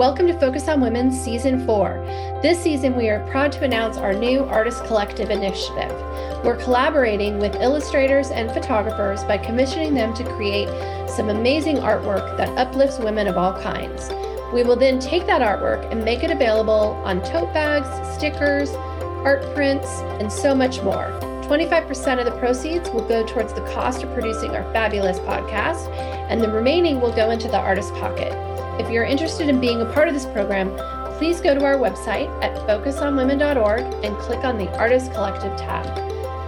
Welcome to Focus on Women Season 4. This season, we are proud to announce our new Artist Collective initiative. We're collaborating with illustrators and photographers by commissioning them to create some amazing artwork that uplifts women of all kinds. We will then take that artwork and make it available on tote bags, stickers, art prints, and so much more. 25% of the proceeds will go towards the cost of producing our fabulous podcast, and the remaining will go into the artist pocket. If you're interested in being a part of this program, please go to our website at focusonwomen.org and click on the Artist Collective tab.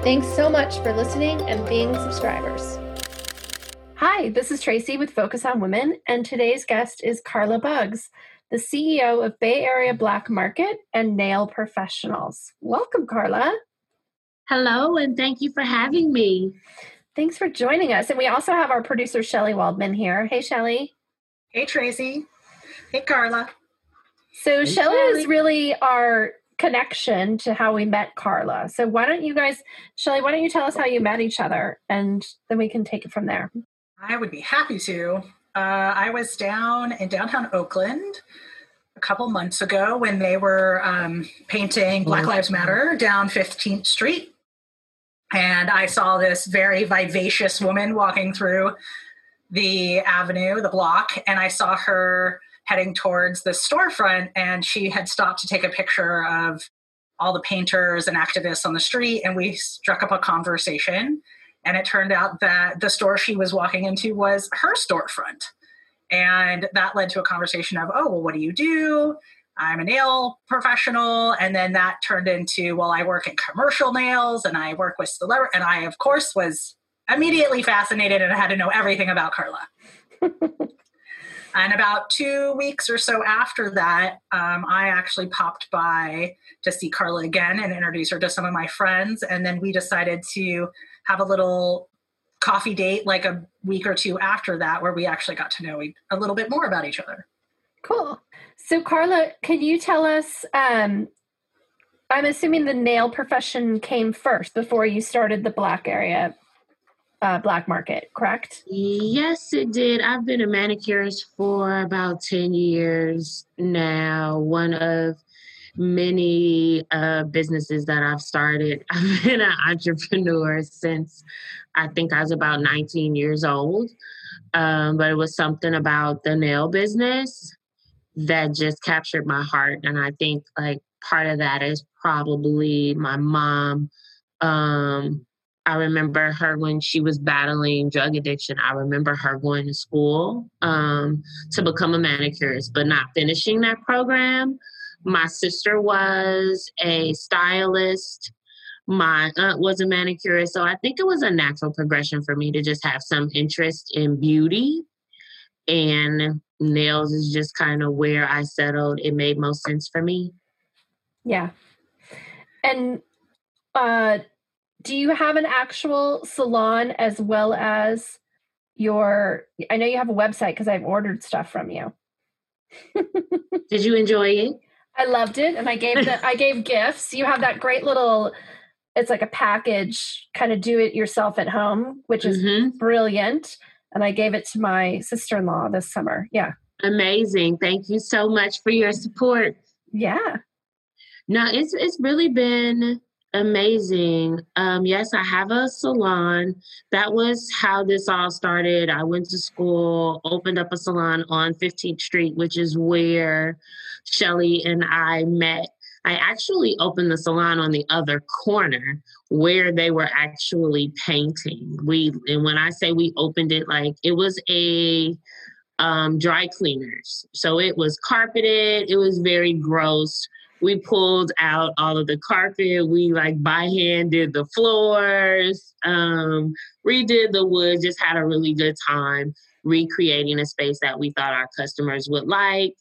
Thanks so much for listening and being subscribers. Hi, this is Tracy with Focus on Women, and today's guest is Carla Buggs, the CEO of Bay Area Black Market and Nail Professionals. Welcome, Carla. Hello, and thank you for having me. Thanks for joining us. And we also have our producer, Shelly Waldman, here. Hey, Shelly. Hey, Tracy. Hey, Carla. So, hey, Shelly is really our connection to how we met Carla. So, why don't you guys, Shelly, why don't you tell us how you met each other and then we can take it from there? I would be happy to. Uh, I was down in downtown Oakland a couple months ago when they were um, painting Black Lives Matter down 15th Street. And I saw this very vivacious woman walking through the avenue, the block, and I saw her heading towards the storefront. And she had stopped to take a picture of all the painters and activists on the street. And we struck up a conversation. And it turned out that the store she was walking into was her storefront. And that led to a conversation of, oh, well, what do you do? I'm a nail professional. And then that turned into, well, I work in commercial nails and I work with celebrity. And I, of course, was immediately fascinated and I had to know everything about Carla. and about two weeks or so after that, um, I actually popped by to see Carla again and introduce her to some of my friends. And then we decided to have a little coffee date like a week or two after that, where we actually got to know a little bit more about each other. Cool. So, Carla, can you tell us? Um, I'm assuming the nail profession came first before you started the black area uh, black market, correct? Yes, it did. I've been a manicurist for about 10 years now. One of many uh, businesses that I've started. I've been an entrepreneur since I think I was about 19 years old. Um, but it was something about the nail business that just captured my heart. And I think like part of that is probably my mom um, I remember her when she was battling drug addiction. I remember her going to school um, to become a manicurist, but not finishing that program. My sister was a stylist. My aunt was a manicurist. So I think it was a natural progression for me to just have some interest in beauty. And nails is just kind of where I settled. It made most sense for me. Yeah. And uh do you have an actual salon as well as your i know you have a website because i've ordered stuff from you. Did you enjoy it? I loved it and i gave the i gave gifts. You have that great little it's like a package kind of do it yourself at home which is mm-hmm. brilliant and i gave it to my sister-in-law this summer. Yeah. Amazing. Thank you so much for your support. Yeah. No it's it's really been Amazing. Um, yes, I have a salon. That was how this all started. I went to school, opened up a salon on 15th Street, which is where Shelly and I met. I actually opened the salon on the other corner where they were actually painting. We and when I say we opened it, like it was a um, dry cleaners. So it was carpeted. It was very gross we pulled out all of the carpet. We like by hand did the floors, um, redid the wood, just had a really good time recreating a space that we thought our customers would like.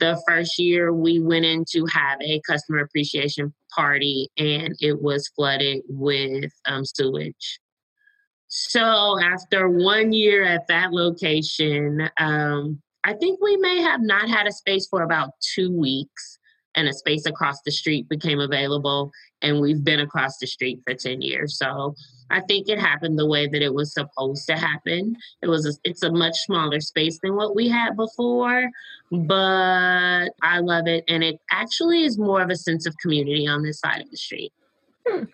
The first year we went in to have a customer appreciation party and it was flooded with um, sewage. So after one year at that location, um, I think we may have not had a space for about two weeks and a space across the street became available and we've been across the street for 10 years so i think it happened the way that it was supposed to happen it was a, it's a much smaller space than what we had before but i love it and it actually is more of a sense of community on this side of the street hmm.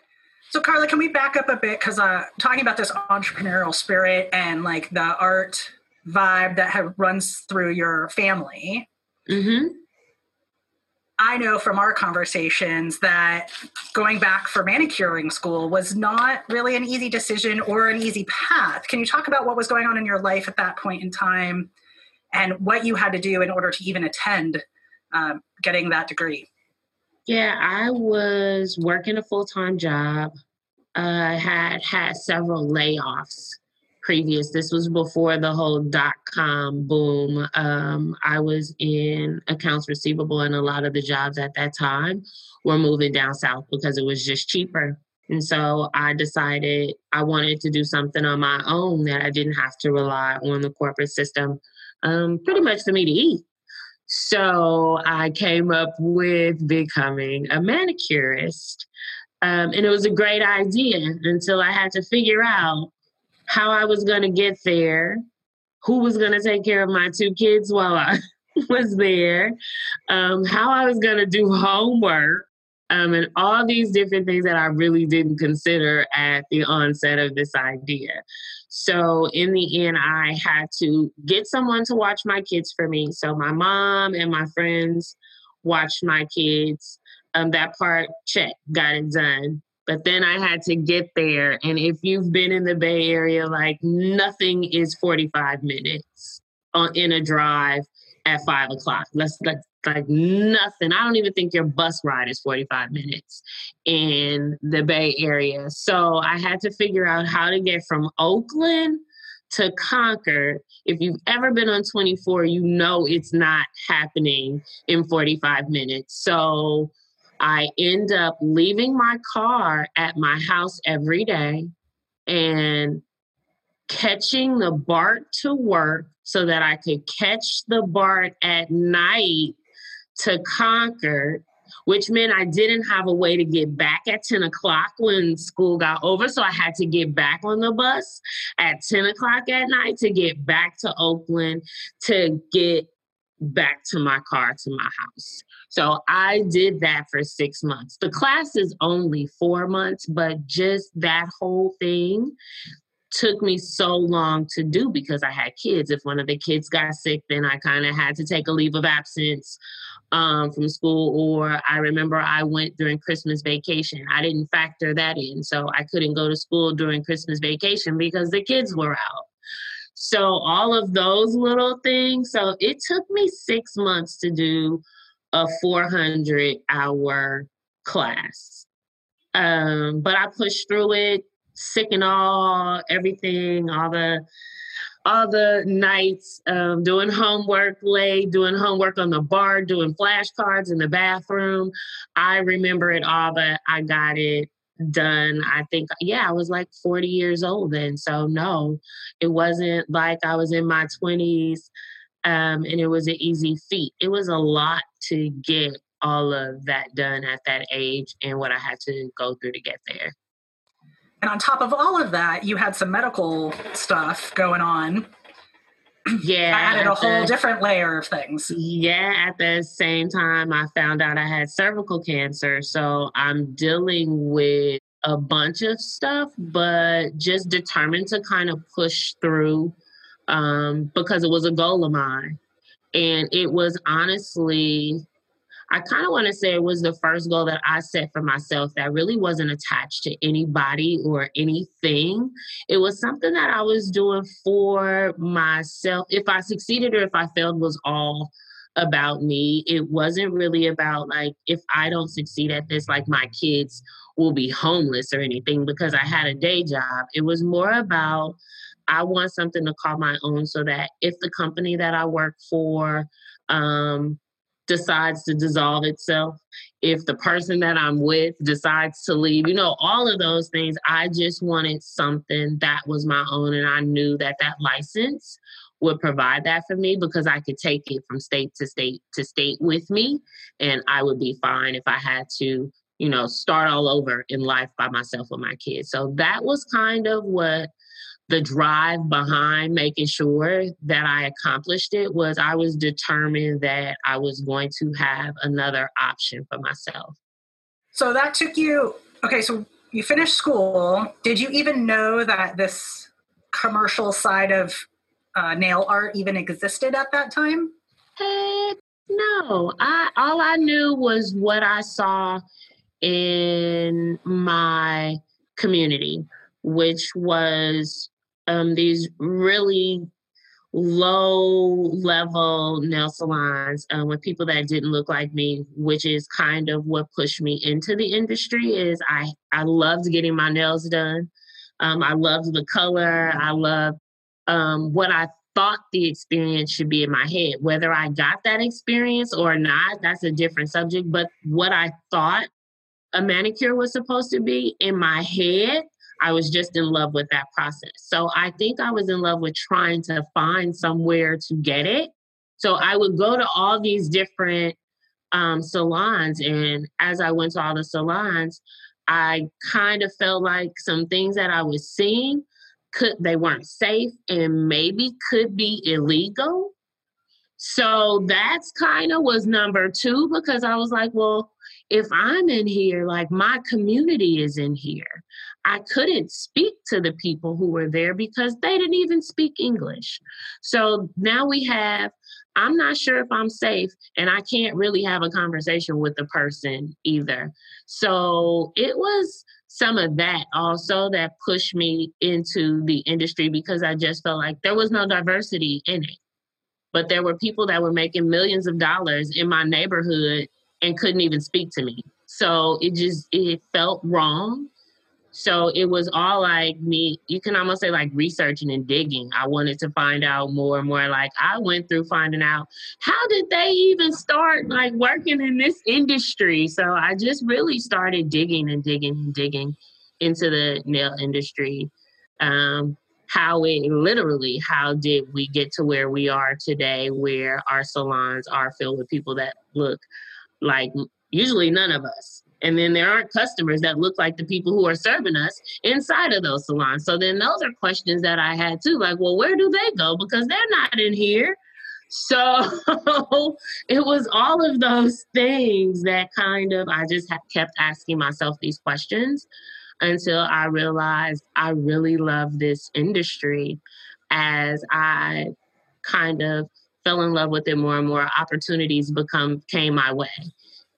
So, Carla, can we back up a bit? Because uh, talking about this entrepreneurial spirit and like the art vibe that have, runs through your family. Mm-hmm. I know from our conversations that going back for manicuring school was not really an easy decision or an easy path. Can you talk about what was going on in your life at that point in time and what you had to do in order to even attend um, getting that degree? Yeah, I was working a full time job uh, had had several layoffs previous. This was before the whole dot com boom. Um, I was in accounts receivable, and a lot of the jobs at that time were moving down south because it was just cheaper. And so I decided I wanted to do something on my own that I didn't have to rely on the corporate system um, pretty much for me to eat. So I came up with becoming a manicurist. Um, and it was a great idea until I had to figure out how I was going to get there, who was going to take care of my two kids while I was there, um, how I was going to do homework, um, and all these different things that I really didn't consider at the onset of this idea. So, in the end, I had to get someone to watch my kids for me. So, my mom and my friends watched my kids um, that part check, got it done. But then I had to get there. And if you've been in the Bay Area, like nothing is 45 minutes on, in a drive at five o'clock. Let's like, like nothing. I don't even think your bus ride is 45 minutes in the Bay Area. So I had to figure out how to get from Oakland to Concord. If you've ever been on 24, you know it's not happening in 45 minutes. So I end up leaving my car at my house every day and catching the BART to work so that I could catch the BART at night to Concord, which meant I didn't have a way to get back at 10 o'clock when school got over. So I had to get back on the bus at 10 o'clock at night to get back to Oakland to get back to my car to my house. So I did that for six months. The class is only four months, but just that whole thing took me so long to do because I had kids. If one of the kids got sick, then I kind of had to take a leave of absence um, from school. Or I remember I went during Christmas vacation. I didn't factor that in. So I couldn't go to school during Christmas vacation because the kids were out. So all of those little things. So it took me six months to do a 400 hour class. Um, but I pushed through it, sick and all, everything, all the all the nights um, doing homework late, doing homework on the BART, doing flashcards in the bathroom. I remember it all, but I got it done. I think, yeah, I was like 40 years old then. So, no, it wasn't like I was in my 20s um, and it was an easy feat. It was a lot to get all of that done at that age and what I had to go through to get there. And on top of all of that, you had some medical stuff going on. Yeah. I added a whole the, different layer of things. Yeah. At the same time, I found out I had cervical cancer. So I'm dealing with a bunch of stuff, but just determined to kind of push through um, because it was a goal of mine. And it was honestly, I kind of want to say it was the first goal that I set for myself that really wasn't attached to anybody or anything. It was something that I was doing for myself. If I succeeded or if I failed was all about me. It wasn't really about like, if I don't succeed at this, like my kids will be homeless or anything because I had a day job. It was more about I want something to call my own so that if the company that I work for um, decides to dissolve itself, if the person that I'm with decides to leave, you know, all of those things, I just wanted something that was my own. And I knew that that license would provide that for me because I could take it from state to state to state with me and I would be fine if I had to, you know, start all over in life by myself with my kids. So that was kind of what the drive behind making sure that I accomplished it was I was determined that I was going to have another option for myself. So that took you, okay, so you finished school. Did you even know that this commercial side of uh, nail art even existed at that time? Heck no. I all I knew was what I saw in my community, which was um, these really low level nail salons um, with people that didn't look like me which is kind of what pushed me into the industry is i i loved getting my nails done. Um, i loved the color. I loved um, what i thought the experience should be in my head. Whether i got that experience or not that's a different subject but what i thought a manicure was supposed to be in my head I was just in love with that process. So I think I was in love with trying to find somewhere to get it. So I would go to all these different um, salons. And as I went to all the salons, I kind of felt like some things that I was seeing could they weren't safe and maybe could be illegal. So that's kind of was number two because I was like, well, if I'm in here, like my community is in here. I couldn't speak to the people who were there because they didn't even speak English. So now we have, I'm not sure if I'm safe, and I can't really have a conversation with the person either. So it was some of that also that pushed me into the industry because I just felt like there was no diversity in it. But there were people that were making millions of dollars in my neighborhood and couldn't even speak to me. So it just it felt wrong. So it was all like me, you can almost say like researching and digging. I wanted to find out more and more. Like I went through finding out how did they even start like working in this industry? So I just really started digging and digging and digging into the nail industry. Um, how it literally, how did we get to where we are today, where our salons are filled with people that look like usually none of us. And then there aren't customers that look like the people who are serving us inside of those salons. So then those are questions that I had too. Like, well, where do they go? Because they're not in here. So it was all of those things that kind of I just kept asking myself these questions until I realized I really love this industry as I kind of fell in love with it more and more. Opportunities become came my way.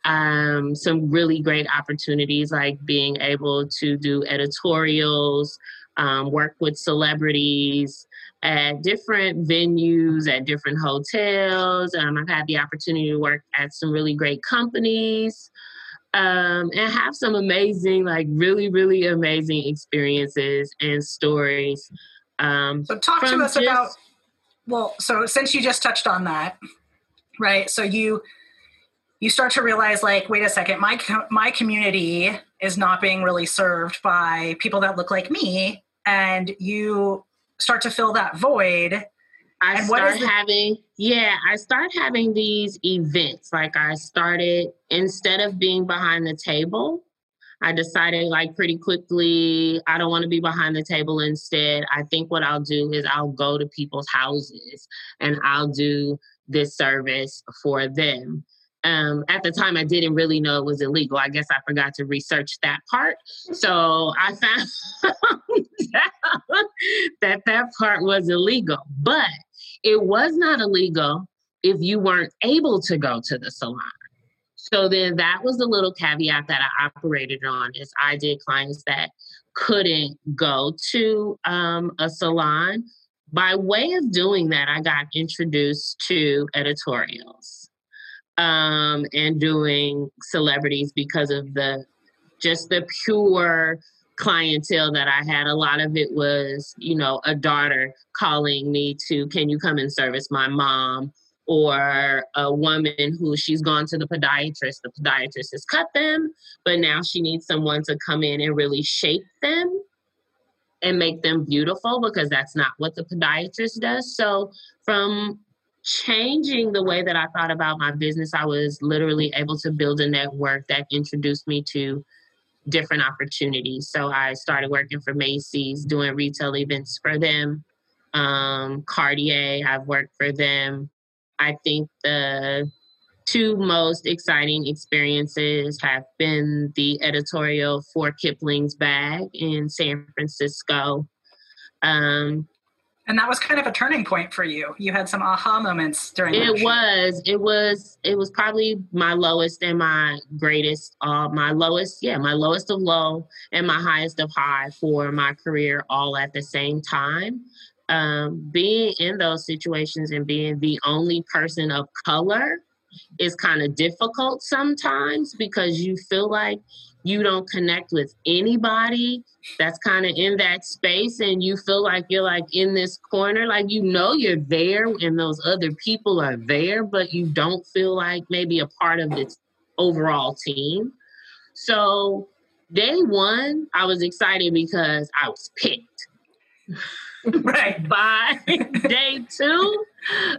Um, some really great opportunities like being able to do editorials, um, work with celebrities at different venues, at different hotels. Um, I've had the opportunity to work at some really great companies um, and have some amazing, like really, really amazing experiences and stories. Um, so, talk to us just, about well, so since you just touched on that, right? So you you start to realize like wait a second my my community is not being really served by people that look like me and you start to fill that void I and start having yeah, I start having these events. Like I started instead of being behind the table, I decided like pretty quickly, I don't want to be behind the table instead. I think what I'll do is I'll go to people's houses and I'll do this service for them. Um, at the time, I didn't really know it was illegal. I guess I forgot to research that part. So I found that that part was illegal, but it was not illegal if you weren't able to go to the salon. So then that was the little caveat that I operated on is I did clients that couldn't go to um, a salon. By way of doing that, I got introduced to editorials um, and doing celebrities because of the just the pure clientele that I had. A lot of it was, you know, a daughter calling me to, can you come and service my mom? or a woman who she's gone to the podiatrist, the podiatrist has cut them, but now she needs someone to come in and really shape them. and make them beautiful because that's not what the podiatrist does. So from changing the way that I thought about my business, I was literally able to build a network that introduced me to different opportunities. So I started working for Macy's, doing retail events for them. Um, Cartier, I've worked for them. I think the two most exciting experiences have been the editorial for Kipling's bag in San Francisco. Um, and that was kind of a turning point for you. You had some aha moments during it was it was it was probably my lowest and my greatest uh my lowest yeah my lowest of low and my highest of high for my career all at the same time um being in those situations and being the only person of color is kind of difficult sometimes because you feel like you don't connect with anybody that's kind of in that space and you feel like you're like in this corner like you know you're there and those other people are there but you don't feel like maybe a part of this overall team. So day one i was excited because i was picked. Right. By day two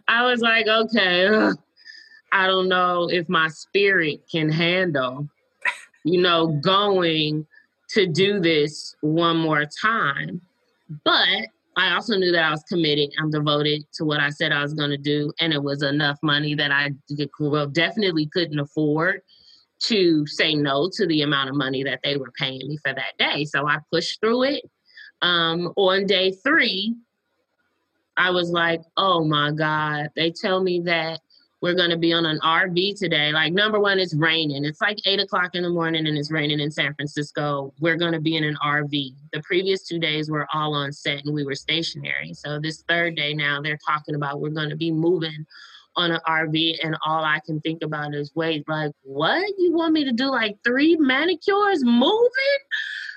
i was like okay ugh, i don't know if my spirit can handle you know, going to do this one more time. But I also knew that I was committed. I'm devoted to what I said I was going to do. And it was enough money that I well, definitely couldn't afford to say no to the amount of money that they were paying me for that day. So I pushed through it. Um, on day three, I was like, oh my God, they tell me that we're going to be on an RV today. Like, number one, it's raining. It's like eight o'clock in the morning and it's raining in San Francisco. We're going to be in an RV. The previous two days were all on set and we were stationary. So, this third day now, they're talking about we're going to be moving on an RV. And all I can think about is wait, like, what? You want me to do like three manicures moving?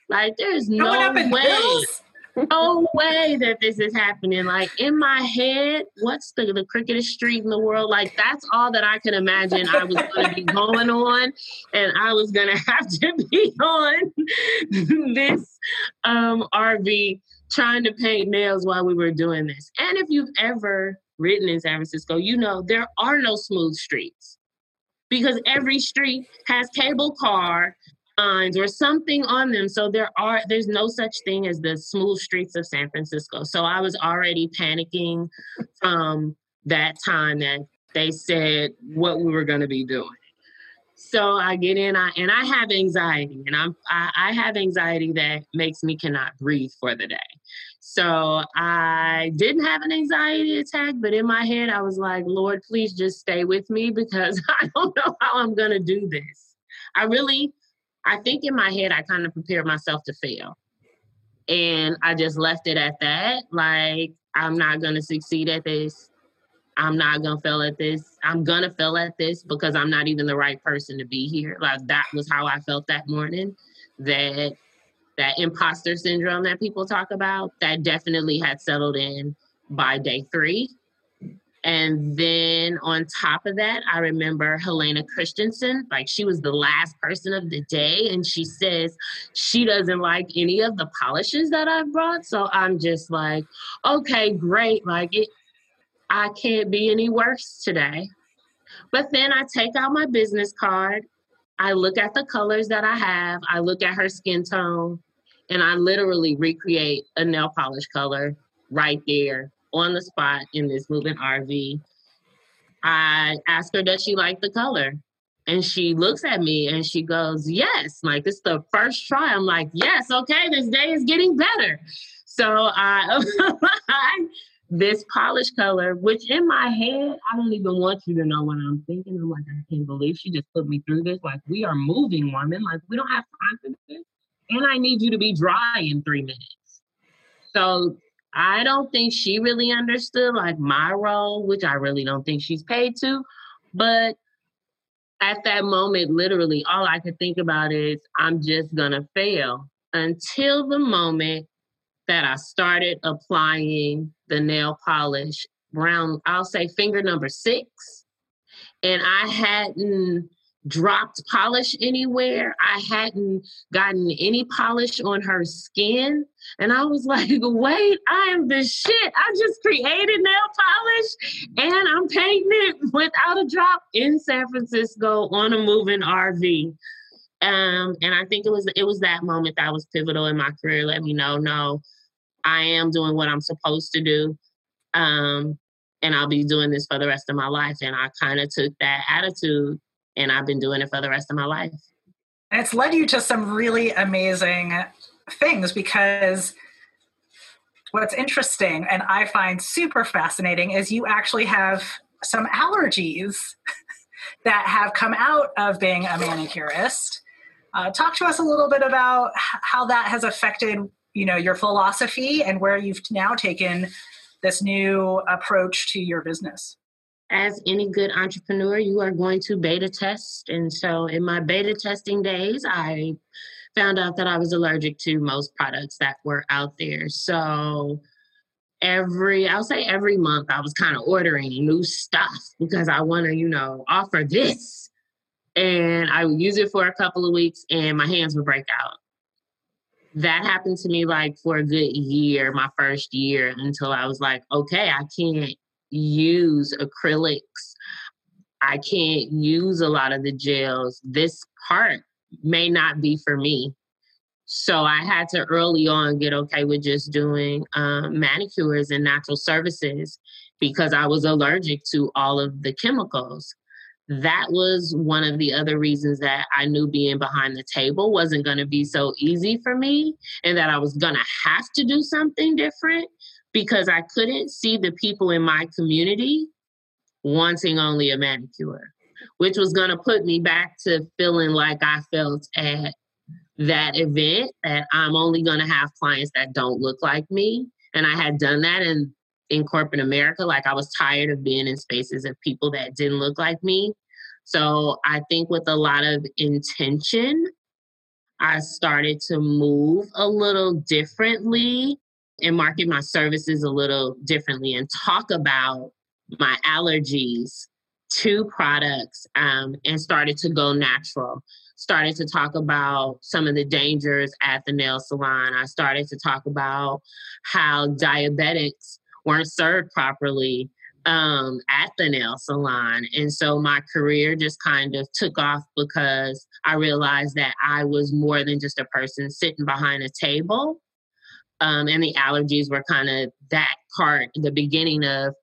Like, there's no way. Bills? No way that this is happening. Like in my head, what's the, the crookedest street in the world? Like that's all that I could imagine I was going to be going on, and I was going to have to be on this um, RV trying to paint nails while we were doing this. And if you've ever ridden in San Francisco, you know there are no smooth streets because every street has cable car or something on them. So there are there's no such thing as the smooth streets of San Francisco. So I was already panicking from that time that they said what we were going to be doing. So I get in, I and I have anxiety, and I'm I, I have anxiety that makes me cannot breathe for the day. So I didn't have an anxiety attack, but in my head I was like, Lord, please just stay with me because I don't know how I'm gonna do this. I really I think in my head, I kind of prepared myself to fail. And I just left it at that. Like, I'm not going to succeed at this. I'm not going to fail at this. I'm going to fail at this because I'm not even the right person to be here. Like, that was how I felt that morning. That that imposter syndrome that people talk about, that definitely had settled in by day three. And then on top of that, I remember Helena Christensen, like she was the last person of the day. And she says she doesn't like any of the polishes that I've brought. So I'm just like, okay, great. Like it, I can't be any worse today. But then I take out my business card. I look at the colors that I have. I look at her skin tone and I literally recreate a nail polish color right there on the spot in this moving RV. I ask her, does she like the color? And she looks at me and she goes, Yes. Like, this is the first try. I'm like, Yes, okay, this day is getting better. So I, apply this polish color, which in my head, I don't even want you to know what I'm thinking. I'm like, I can't believe she just put me through this. Like, we are moving, woman. Like, we don't have time for this. And I need you to be dry in three minutes. So I don't think she really understood like my role, which I really don't think she's paid to. But at that moment, literally, all I could think about is I'm just gonna fail until the moment that I started applying the nail polish brown, I'll say finger number six. And I hadn't dropped polish anywhere. I hadn't gotten any polish on her skin. And I was like, wait, I am the shit. I just created nail polish and I'm painting it without a drop in San Francisco on a moving RV. Um, and I think it was it was that moment that was pivotal in my career. Let me know, no, I am doing what I'm supposed to do. Um, and I'll be doing this for the rest of my life. And I kind of took that attitude and I've been doing it for the rest of my life. And it's led you to some really amazing things because what's interesting and I find super fascinating is you actually have some allergies that have come out of being a manicurist. Uh, talk to us a little bit about how that has affected, you know, your philosophy and where you've now taken this new approach to your business as any good entrepreneur, you are going to beta test. And so in my beta testing days, I found out that I was allergic to most products that were out there. So every, I'll say every month, I was kind of ordering new stuff because I want to, you know, offer this. And I would use it for a couple of weeks and my hands would break out. That happened to me like for a good year, my first year, until I was like, okay, I can't use acrylics. I can't use a lot of the gels. This part may not be for me. So I had to early on get okay with just doing um, manicures and natural services because I was allergic to all of the chemicals. That was one of the other reasons that I knew being behind the table wasn't going to be so easy for me and that I was going to have to do something different because I couldn't see the people in my community wanting only a manicure, which was going to put me back to feeling like I felt at that event that I'm only going to have clients that don't look like me. And I had done that in, in corporate America. Like I was tired of being in spaces of people that didn't look like me. So I think with a lot of intention, I started to move a little differently and market my services a little differently and talk about my allergies to products um, and started to go natural. Started to talk about some of the dangers at the nail salon. I started to talk about how diabetics weren't served properly um, at the nail salon. And so my career just kind of took off because I realized that I was more than just a person sitting behind a table um, and the allergies were kind of that part, the beginning of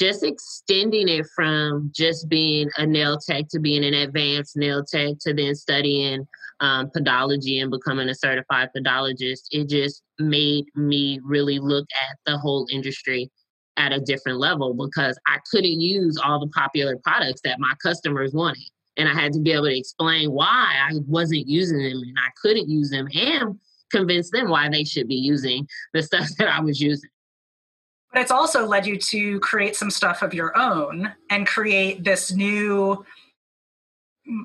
just extending it from just being a nail tech to being an advanced nail tech to then studying um, podology and becoming a certified podologist. It just made me really look at the whole industry at a different level because I couldn't use all the popular products that my customers wanted. And I had to be able to explain why I wasn't using them and I couldn't use them. And convince them why they should be using the stuff that I was using. But it's also led you to create some stuff of your own and create this new,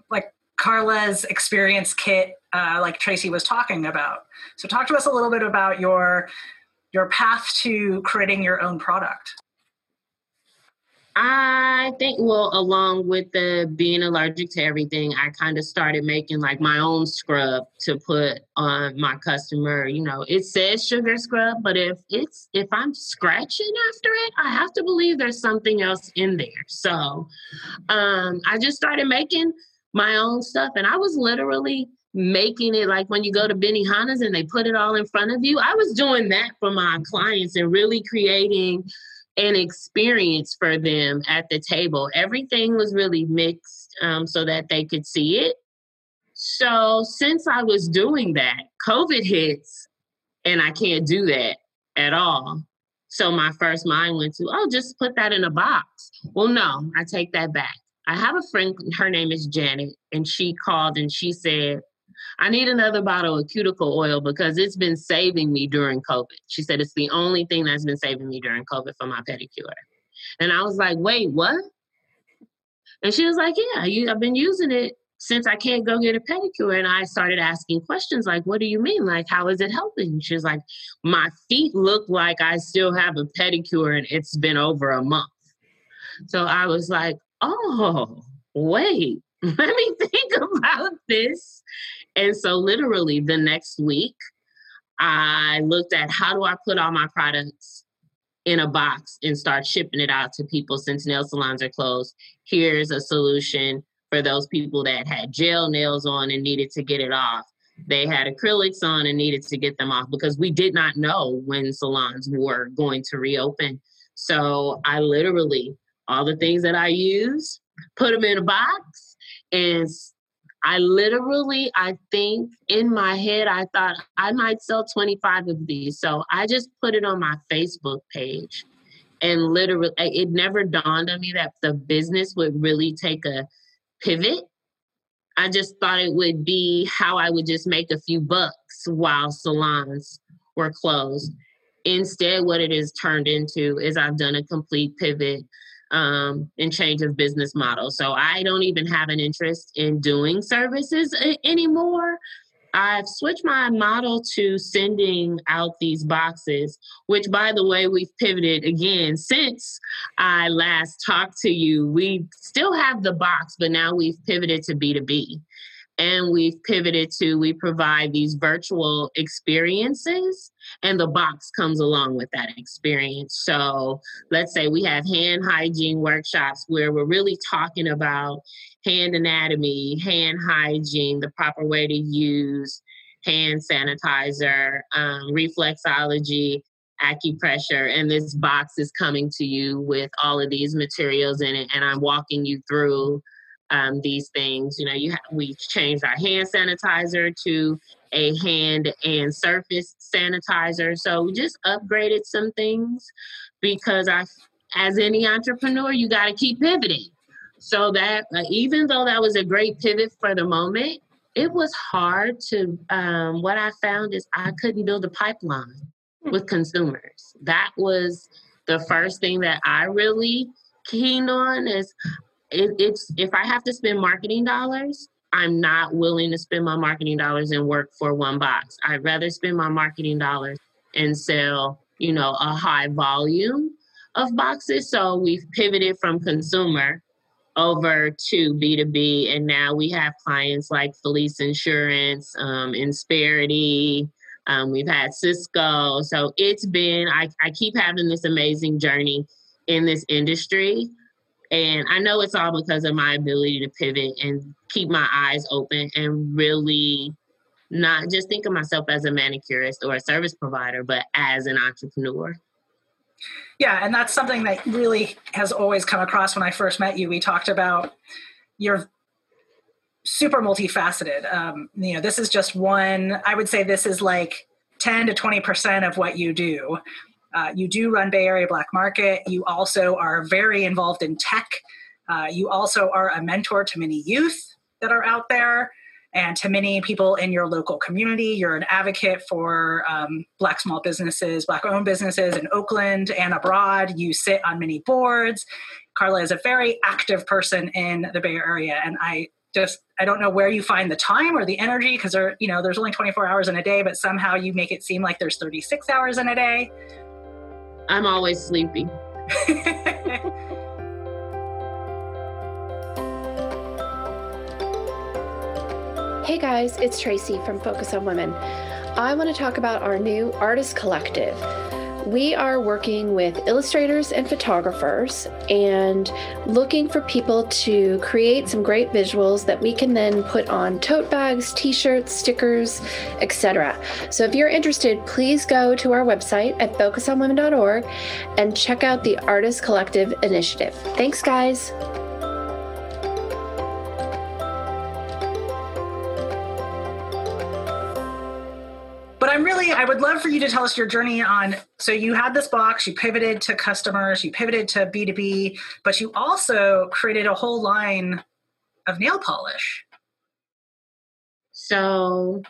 like Carla's experience kit, uh, like Tracy was talking about. So, talk to us a little bit about your your path to creating your own product. I think, well, along with the being allergic to everything, I kind of started making like my own scrub to put on my customer. You know, it says sugar scrub, but if it's if I'm scratching after it, I have to believe there's something else in there. So, um, I just started making my own stuff, and I was literally making it like when you go to Benihana's and they put it all in front of you. I was doing that for my clients and really creating an experience for them at the table. Everything was really mixed um, so that they could see it. So since I was doing that, COVID hits and I can't do that at all. So my first mind went to, oh, just put that in a box. Well, no, I take that back. I have a friend, her name is Janet, and she called and she said, I need another bottle of cuticle oil because it's been saving me during COVID. She said it's the only thing that's been saving me during COVID for my pedicure. And I was like, wait, what? And she was like, yeah, I've been using it since I can't go get a pedicure. And I started asking questions like, what do you mean? Like, how is it helping? She was like, my feet look like I still have a pedicure and it's been over a month. So I was like, oh, wait, let me think about this. And so, literally, the next week, I looked at how do I put all my products in a box and start shipping it out to people since nail salons are closed. Here's a solution for those people that had gel nails on and needed to get it off. They had acrylics on and needed to get them off because we did not know when salons were going to reopen. So I literally, all the things that I use, put them in a box and I literally, I think in my head, I thought I might sell 25 of these. So I just put it on my Facebook page. And literally, it never dawned on me that the business would really take a pivot. I just thought it would be how I would just make a few bucks while salons were closed. Instead, what it has turned into is I've done a complete pivot um, and change of business model. So I don't even have an interest in doing services a- anymore. I've switched my model to sending out these boxes, which, by the way, we've pivoted again since I last talked to you. We still have the box, but now we've pivoted to B2B and we've pivoted to we provide these virtual experiences and the box comes along with that experience. So let's say we have hand hygiene workshops where we're really talking about hand anatomy hand hygiene the proper way to use hand sanitizer um, reflexology acupressure and this box is coming to you with all of these materials in it and i'm walking you through um, these things. You know, you ha- we changed our hand sanitizer to a hand and surface sanitizer. So we just upgraded some things because I, as any entrepreneur, you got to keep pivoting. So that uh, even though that was a great pivot for the moment, it was hard to. Um, what I found is I couldn't build a pipeline hmm. with consumers. That was the first thing that I really keen on is it, it's if I have to spend marketing dollars, I'm not willing to spend my marketing dollars and work for one box. I'd rather spend my marketing dollars and sell, you know, a high volume of boxes. So we've pivoted from consumer over to B2B. And now we have clients like Felice Insurance, um, Insperity. Um, we've had Cisco. So it's been, I, I keep having this amazing journey in this industry. And I know it's all because of my ability to pivot and keep my eyes open and really not just think of myself as a manicurist or a service provider, but as an entrepreneur. Yeah, and that's something that really has always come across when I first met you. We talked about your super multifaceted. Um, you know, this is just one, I would say this is like 10 to 20% of what you do. Uh, you do run Bay Area Black Market. You also are very involved in tech. Uh, you also are a mentor to many youth that are out there and to many people in your local community. You're an advocate for um, Black small businesses, Black owned businesses in Oakland and abroad. You sit on many boards. Carla is a very active person in the Bay Area, and I just I don't know where you find the time or the energy because there you know there's only 24 hours in a day, but somehow you make it seem like there's 36 hours in a day. I'm always sleepy. hey guys, it's Tracy from Focus on Women. I want to talk about our new artist collective. We are working with illustrators and photographers and looking for people to create some great visuals that we can then put on tote bags, t shirts, stickers, etc. So if you're interested, please go to our website at focusonwomen.org and check out the Artist Collective Initiative. Thanks, guys. I would love for you to tell us your journey on. So you had this box, you pivoted to customers, you pivoted to B2B, but you also created a whole line of nail polish. So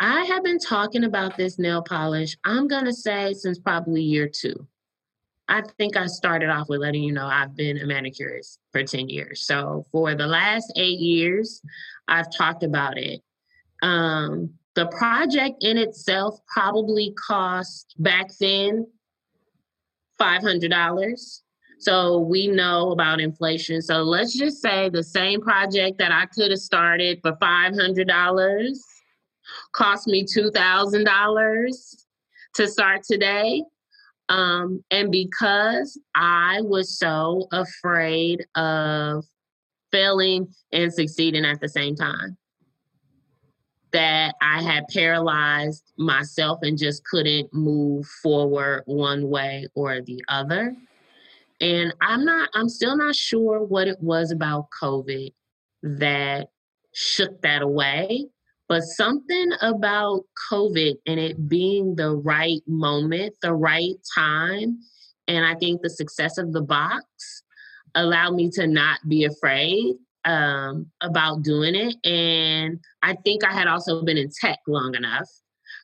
I have been talking about this nail polish, I'm going to say since probably year two. I think I started off with letting you know I've been a manicurist for 10 years. So for the last eight years, I've talked about it. Um, the project in itself probably cost back then $500. So we know about inflation. So let's just say the same project that I could have started for $500 cost me $2,000 to start today. Um, and because I was so afraid of failing and succeeding at the same time, that I had paralyzed myself and just couldn't move forward one way or the other. And I'm not, I'm still not sure what it was about COVID that shook that away, but something about COVID and it being the right moment, the right time, and I think the success of the box allowed me to not be afraid um, about doing it. And I think I had also been in tech long enough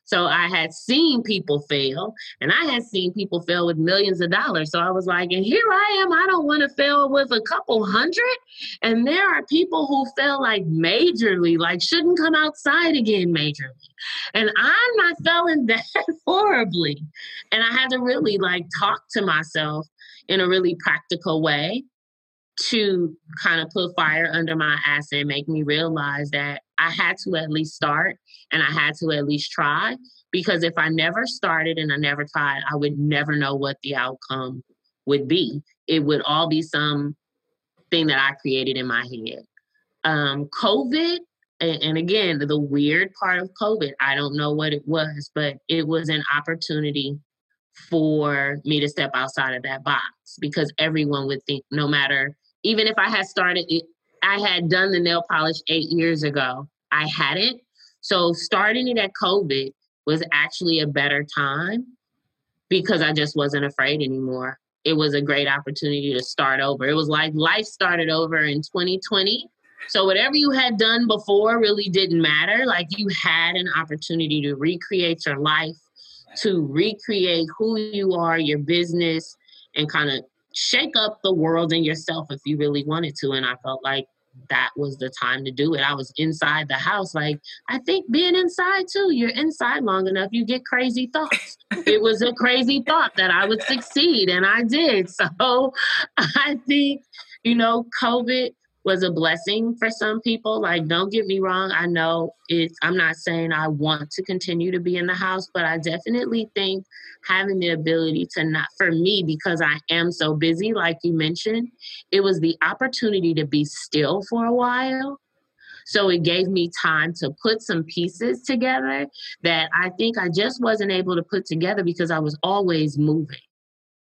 so I had seen people fail and I had seen people fail with millions of dollars. So I was like, and here I am. I don't want to fail with a couple hundred. And there are people who fail like majorly, like shouldn't come outside again majorly. And I'm not failing that horribly. And I had to really like talk to myself in a really practical way to kind of put fire under my ass and make me realize that I had to at least start and I had to at least try because if I never started and I never tried, I would never know what the outcome would be. It would all be some thing that I created in my head. Um, COVID, and, and again, the weird part of COVID, I don't know what it was, but it was an opportunity for me to step outside of that box because everyone would think, no matter even if I had started it, I had done the nail polish eight years ago. I hadn't. So starting it at COVID was actually a better time because I just wasn't afraid anymore. It was a great opportunity to start over. It was like life started over in 2020. So whatever you had done before really didn't matter. Like you had an opportunity to recreate your life, to recreate who you are, your business, and kind of shake up the world and yourself if you really wanted to. And I felt like that was the time to do it. I was inside the house. Like, I think being inside too, you're inside long enough, you get crazy thoughts. it was a crazy thought that I would succeed, and I did. So I think, you know, COVID was a blessing for some people. Like, don't get me wrong. I know it's, I'm not saying I want to continue to be in the house, but I definitely think having the ability to not, for me, because I am so busy, like you mentioned, it was the opportunity to be still for a while. So it gave me time to put some pieces together that I think I just wasn't able to put together because I was always moving.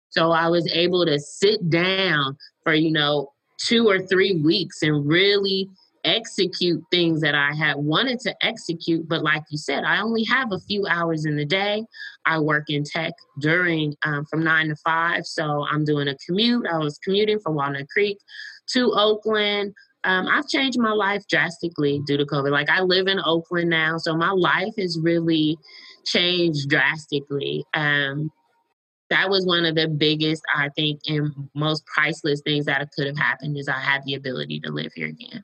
So I was able to sit down for, you know, two or three weeks and really execute things that I had wanted to execute. But like you said, I only have a few hours in the day. I work in tech during um, from nine to five. So I'm doing a commute. I was commuting from Walnut Creek to Oakland. Um, I've changed my life drastically due to COVID. Like I live in Oakland now. So my life has really changed drastically. Um, that was one of the biggest, I think, and most priceless things that could have happened is I had the ability to live here again.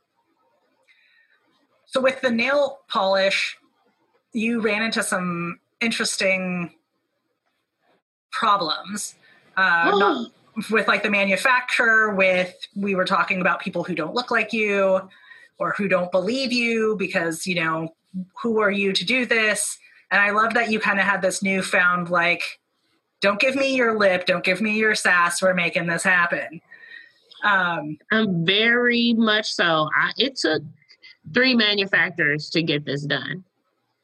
So with the nail polish, you ran into some interesting problems. Uh, not, with like the manufacturer, with we were talking about people who don't look like you or who don't believe you because, you know, who are you to do this? And I love that you kind of had this newfound like don't give me your lip. Don't give me your sass we're making this happen. Um, i'm very much so. I, it took three manufacturers to get this done.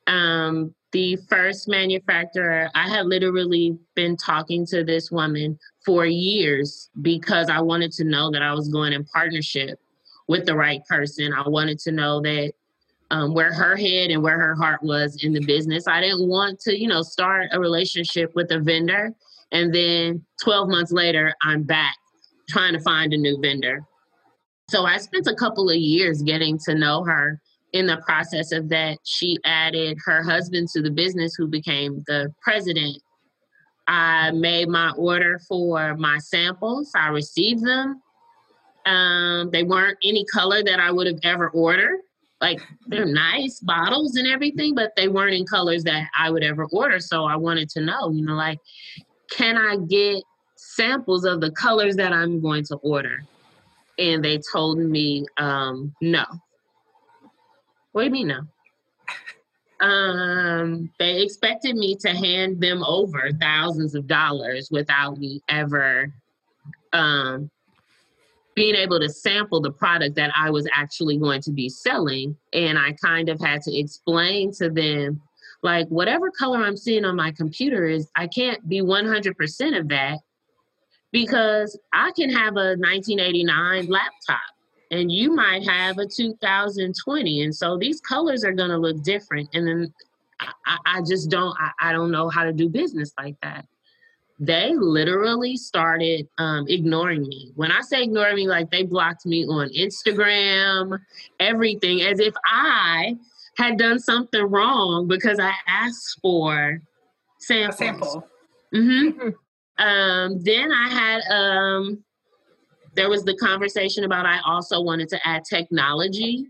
Um, the first manufacturer i had literally been talking to this woman for years because i wanted to know that i was going in partnership with the right person. I wanted to know that um, where her head and where her heart was in the business. I didn't want to, you know, start a relationship with a vendor and then 12 months later, I'm back trying to find a new vendor. So I spent a couple of years getting to know her. In the process of that, she added her husband to the business, who became the president. I made my order for my samples. I received them. Um, they weren't any color that I would have ever ordered like they're nice bottles and everything, but they weren't in colors that I would ever order. So I wanted to know, you know, like, can I get samples of the colors that I'm going to order. And they told me, um, no. What do you mean no? Um, they expected me to hand them over thousands of dollars without me ever um, being able to sample the product that I was actually going to be selling. And I kind of had to explain to them, like, whatever color I'm seeing on my computer is, I can't be 100% of that because I can have a 1989 laptop and you might have a 2020. And so these colors are going to look different. And then I, I just don't, I, I don't know how to do business like that they literally started um, ignoring me. When I say ignoring me, like they blocked me on Instagram, everything, as if I had done something wrong because I asked for samples. A sample. Mm-hmm. um, then I had um, there was the conversation about I also wanted to add technology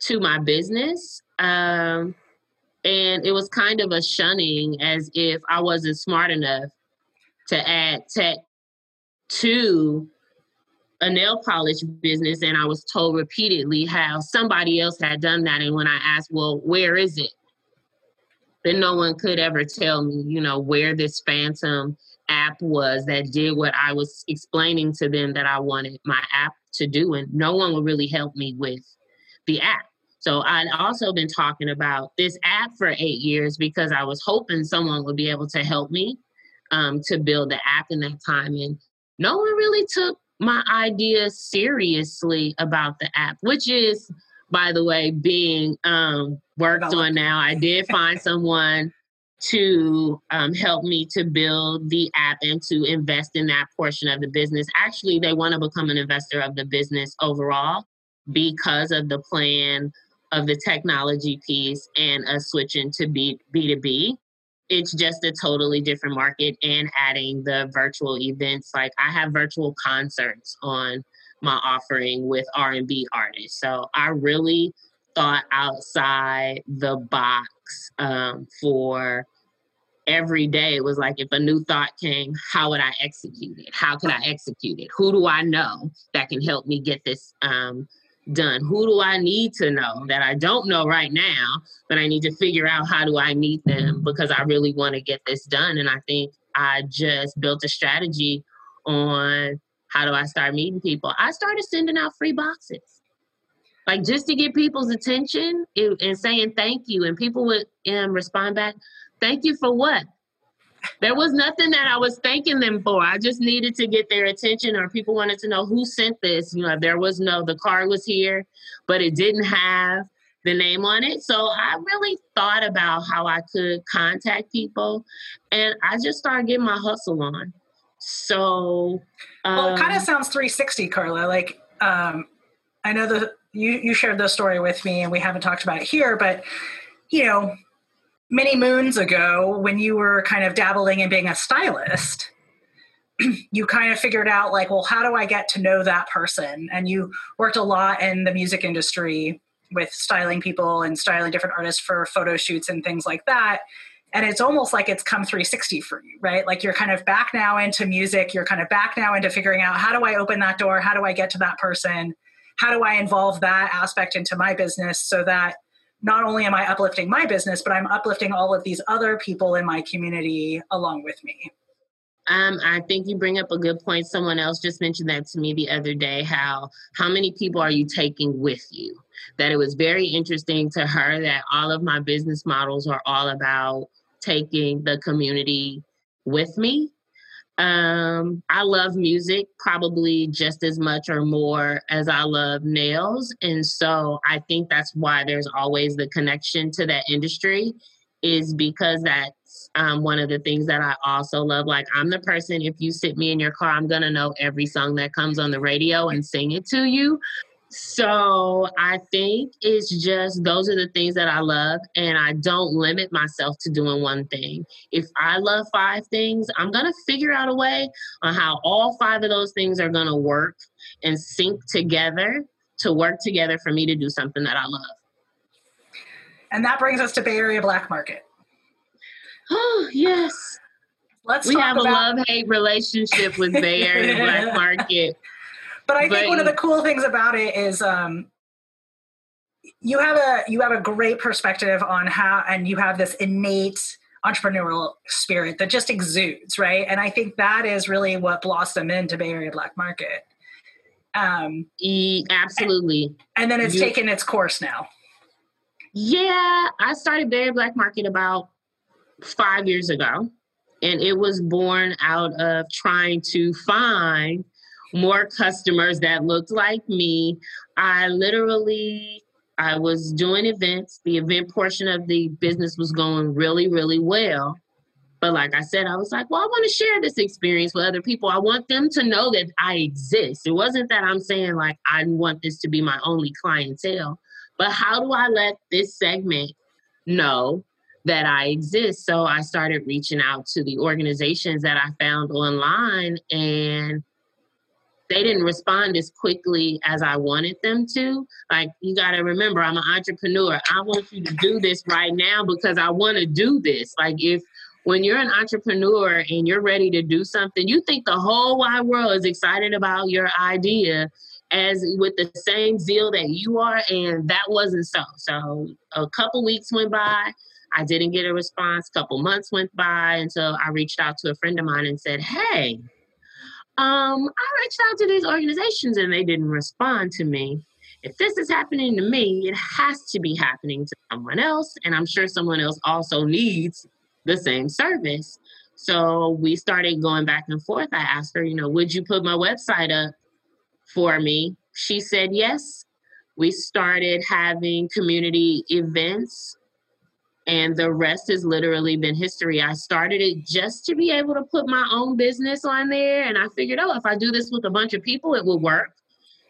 to my business. Um, and it was kind of a shunning as if I wasn't smart enough to add tech to a nail polish business and I was told repeatedly how somebody else had done that and when I asked, well, where is it? Then no one could ever tell me, you know, where this phantom app was that did what I was explaining to them that I wanted my app to do and no one would really help me with the app. So I'd also been talking about this app for 8 years because I was hoping someone would be able to help me um, to build the app in that time. And no one really took my idea seriously about the app, which is, by the way, being um, worked on now. I did find someone to um, help me to build the app and to invest in that portion of the business. Actually, they want to become an investor of the business overall because of the plan of the technology piece and a switching to B B2B it's just a totally different market and adding the virtual events. Like i have virtual concerts on my offering with r&b artists. So i really thought outside the box um, for every day. It was like if a new thought came how would i execute it? How could i execute it? Who do i know that can help me get this um, done? Who do I need to know that I don't know right now, but I need to figure out how do I meet them because I really want to get this done. And I think I just built a strategy on how do I start meeting people. I started sending out free boxes. Like just to get people's attention and saying thank you, and people would um, respond back, "Thank you for what? There was nothing that I was thanking them for. I just needed to get their attention, or people wanted to know who sent this. You know, there was no, the card was here, but it didn't have the name on it. So I really thought about how I could contact people, and I just started getting my hustle on. So, um, well, it kind of um, sounds 360, Carla. Like, um, I know that you you shared the story with me, and we haven't talked about it here, but you know, many moons ago when you were kind of dabbling in being a stylist you kind of figured out like well how do i get to know that person? And you worked a lot in the music industry with styling people and styling different artists for photo shoots and things like that. And it's almost like it's come 360 for you right? Like you're kind of back now into music. You're kind of back now into figuring out how do i open that door? How do i get to that person? How do i involve that aspect into my business so that not only am I uplifting my business, but I'm uplifting all of these other people in my community along with me. Um, I think you bring up a good point. Someone else just mentioned that to me the other day. How how many people are you taking with you? That it was very interesting to her that all of my business models are all about taking the community with me um, I love music probably just as much or more as I love nails. And so I think that's why there's always the connection to that industry, is because that's um, one of the things that I also love. Like, I'm the person, if you sit me in your car, I'm going to know every song that comes on the radio and sing it to you. So I think it's just those are the things that I love, and I don't limit myself to doing one thing. If I love five things, I'm gonna figure out a way on how all five of those things are gonna work and sync together to work together for me to do something that I love. And that brings us to Bay Area Black Market. Oh, yes. Let's we have about- a love hate relationship with Bay Area Black Market. But I think but, one of the cool things about it is um, you have a you have a great perspective on how, and you have this innate entrepreneurial spirit that just exudes, right? And I think that is really what blossomed into Bay Area Black Market. Um, e, absolutely. And then it's you, taken its course now. Yeah, I started Bay Area Black Market about five years ago, and it was born out of trying to find more customers that looked like me. I literally I was doing events. The event portion of the business was going really, really well. But like I said, I was like, well, I want to share this experience with other people. I want them to know that I exist. It wasn't that I'm saying like I want this to be my only clientele, but how do I let this segment know that I exist? So I started reaching out to the organizations that I found online and they didn't respond as quickly as I wanted them to. Like, you got to remember, I'm an entrepreneur. I want you to do this right now because I want to do this. Like, if when you're an entrepreneur and you're ready to do something, you think the whole wide world is excited about your idea as with the same zeal that you are, and that wasn't so. So, a couple weeks went by. I didn't get a response. A couple months went by until I reached out to a friend of mine and said, Hey, um, I reached out to these organizations and they didn't respond to me. If this is happening to me, it has to be happening to someone else. And I'm sure someone else also needs the same service. So we started going back and forth. I asked her, you know, would you put my website up for me? She said yes. We started having community events and the rest has literally been history. I started it just to be able to put my own business on there, and I figured, oh, if I do this with a bunch of people, it will work.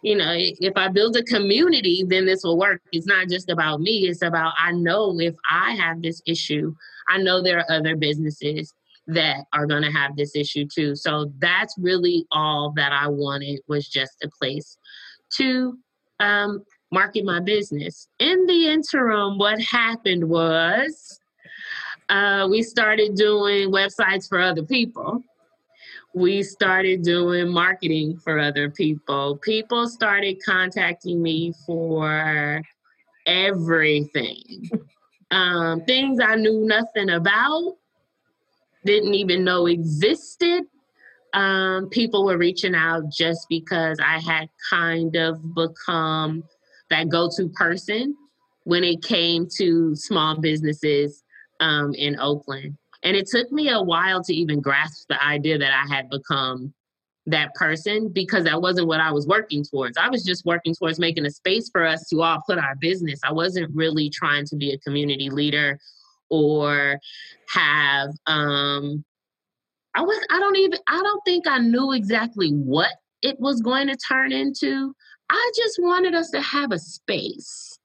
You know, if I build a community, then this will work. It's not just about me, it's about I know if I have this issue, I know there are other businesses that are going to have this issue too. So that's really all that I wanted was just a place to um, market my business. In the interim, what happened was uh, we started doing websites for other people. We started doing marketing for other people. People started contacting me for everything. Um, things I knew nothing about, didn't even know existed. Um, people were reaching out just because I had kind of become that go-to person when it came to small businesses um, in Oakland. And it took me a while to even grasp the idea that I had become that person because that wasn't what I was working towards. I was just working towards making a space for us to all put our business. I wasn't really trying to be a community leader or have um I was I don't even I don't think I knew exactly what it was going to turn into, I just wanted us to have a space.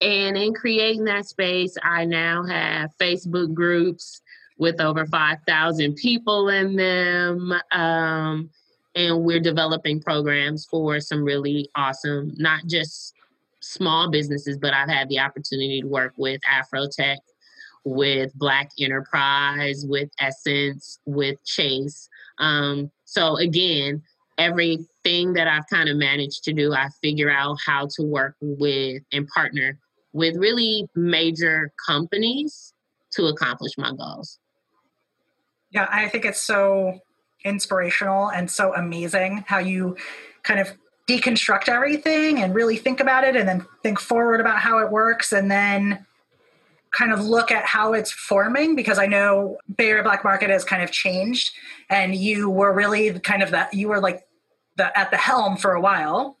And in creating that space, I now have Facebook groups with over 5,000 people in them. Um, and we're developing programs for some really awesome, not just small businesses, but I've had the opportunity to work with Afrotech, with Black Enterprise, with Essence, with Chase. Um, so again, everything that I've kind of managed to do, I figure out how to work with and partner with really major companies to accomplish my goals. Yeah, I think it's so inspirational and so amazing how you kind of deconstruct everything and really think about it and then think forward about how it works and then kind of look at how it's forming because I know Bay Area Black Market has kind of changed and you were really kind of that you were like the, at the helm for a while.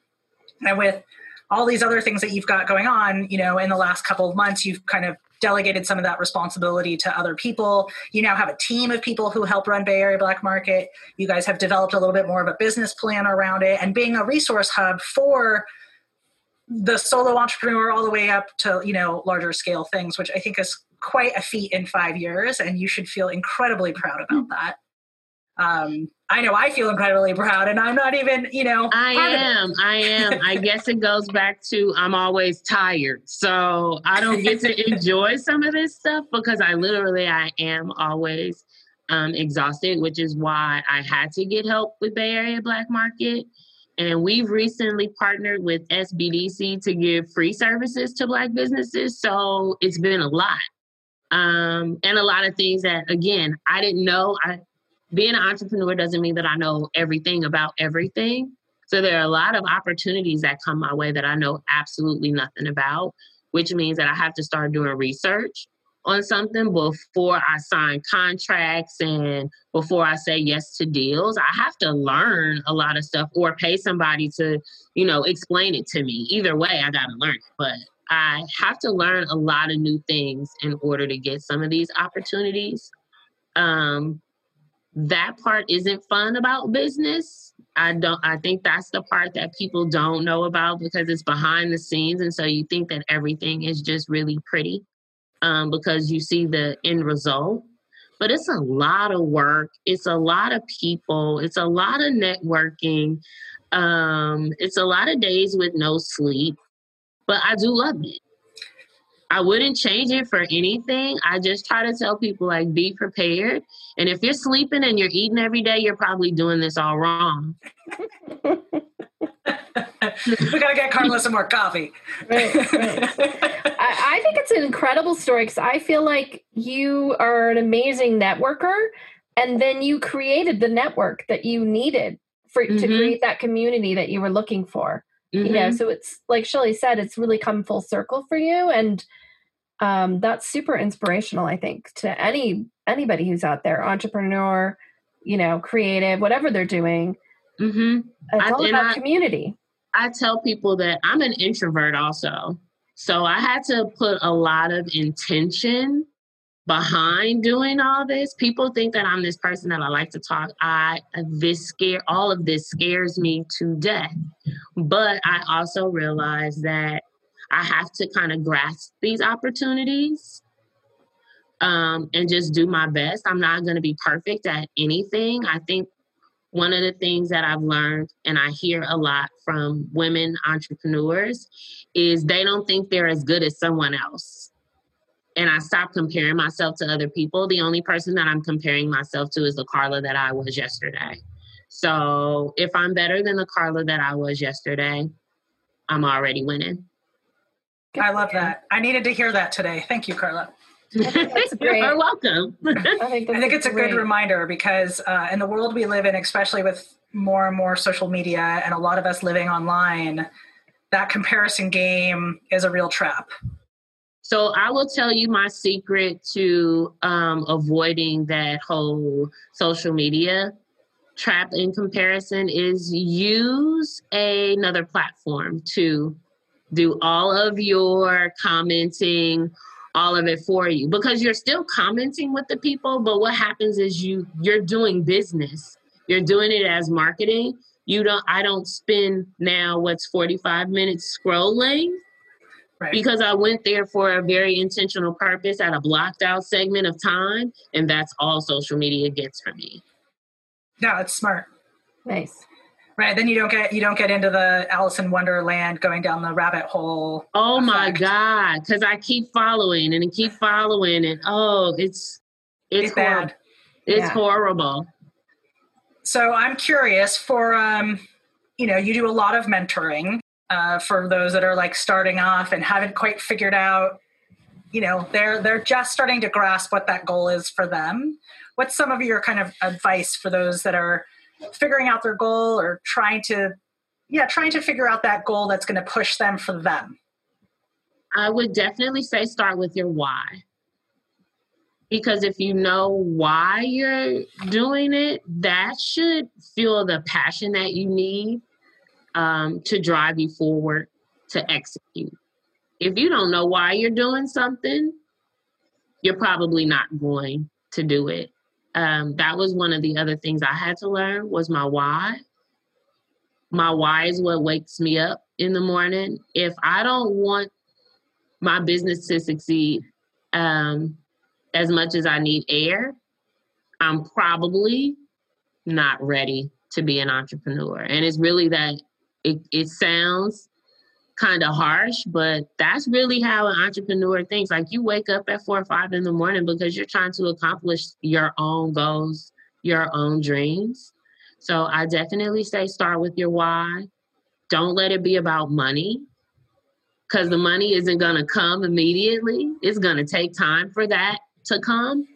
And with all these other things that you've got going on, you know, in the last couple of months, you've kind of delegated some of that responsibility to other people. You now have a team of people who help run Bay Area Black Market. You guys have developed a little bit more of a business plan around it and being a resource hub for the solo entrepreneur all the way up to, you know, larger scale things, which I think is quite a feat in five years. And you should feel incredibly proud about that um, I know I feel incredibly proud, and I'm not even, you know. I am. I am. I guess it goes back to I'm always tired, so I don't get to enjoy some of this stuff because I literally I am always um, exhausted, which is why I had to get help with Bay Area Black Market. And we've recently partnered with SBDC to give free services to Black businesses. So it's been a lot. Um, and a lot of things that, again, I didn't know. I, being an entrepreneur doesn't mean that I know everything about everything. So there are a lot of opportunities that come my way that I know absolutely nothing about, which means that I have to start doing research on something before I sign contracts and before I say yes to deals. I have to learn a lot of stuff or pay somebody to, you know, explain it to me. Either way, I got to learn. But I have to learn a lot of new things in order to get some of these opportunities. Um, that part isn't fun about business. I don't I think that's the part that people don't know about because it's behind the scenes and so you think that everything is just really pretty um, because you see the end result. But it's a lot of work. It's a lot of people. It's a lot of networking. Um, it's a lot of days with no sleep. But I do love it. I wouldn't change it for anything. I just try to tell people like be prepared. And if you're sleeping and you're eating every day, you're probably doing this all wrong. we got to get Carla some more coffee. Right, right. I, I, think it's an incredible story because I feel like you are an amazing networker, and then you created the network that you needed for mm-hmm. to create that community that you were looking for. Mm-hmm. You know, mm-hmm. so it's like Shelly said, it's really come full circle for you, and um, that's super inspirational. I think to any anybody who's out there, entrepreneur, you know, creative, whatever they're doing. Mm-hmm. It's I, all about I, community. I tell people that I'm an introvert also. So I had to put a lot of intention behind doing all this. People think that I'm this person that I like to talk. I this scare all of this scares me to death. But I also realize that I have to kind of grasp these opportunities um, and just do my best. I'm not going to be perfect at anything. I think one of the things that I've learned, and I hear a lot from women entrepreneurs, is they don't think they're as good as someone else. And I stopped comparing myself to other people. The only person that I'm comparing myself to is the Carla that I was yesterday. So if I'm better than the Carla that I was yesterday, I'm already winning. I love that. I needed to hear that today. Thank you, Carla. That's. You're welcome. I think, I think it's a good reminder because uh, in the world we live in, especially with more and more social media and a lot of us living online, that comparison game is a real trap. So I will tell you my secret to um, avoiding that whole social media trap in comparison is use another platform to do all of your commenting all of it for you because you're still commenting with the people but what happens is you you're doing business. You're doing it as marketing. You don't i don't spend now what's 45 minutes scrolling right. because i went there for a very intentional purpose at a blocked out segment of time and that's all social media gets for me yeah it's smart nice Right. Then you don't get you don't get into the Alice in Wonderland going down the rabbit hole. Oh effect. my God. Cause I keep following and keep following and oh it's it's, it's horrible. Bad. It's yeah. horrible. So I'm curious for um, you know, you do a lot of mentoring uh, for those that are like starting off and haven't quite figured out, you know, they're they're just starting to grasp what that goal is for them. What's some of your kind of advice for those that are figuring out their goal or trying to yeah trying to figure out that goal that's going to push them for them i would definitely say start with your why because if you know why you're doing it that should fuel the passion that you need um, to drive you forward to execute if you don't know why you're doing something you're probably not going to do it um, that was one of the other things I had to learn was my why. My why is what wakes me up in the morning. If I don't want my business to succeed um, as much as I need air, I'm probably not ready to be an entrepreneur. And it's really that it, it sounds kind of harsh, but that's really how an entrepreneur thinks. Like you wake up at four or five in the morning because you're trying to accomplish your own goals, your own dreams. So I definitely say start with your why. Don't let it be about money because the money isn't going to come immediately. It's going to take time for that to come.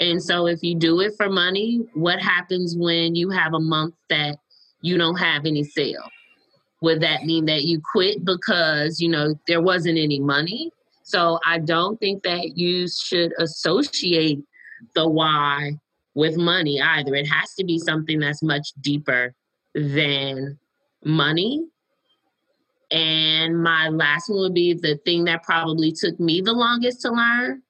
And so if you do it for money, what happens when you have a month that you don't have any sale? Would that mean that you quit because, you know, there wasn't any money? So I don't think that you should associate the why with money either. It has to be something that's much deeper than money. And my last one would be the thing that probably took me the longest to learn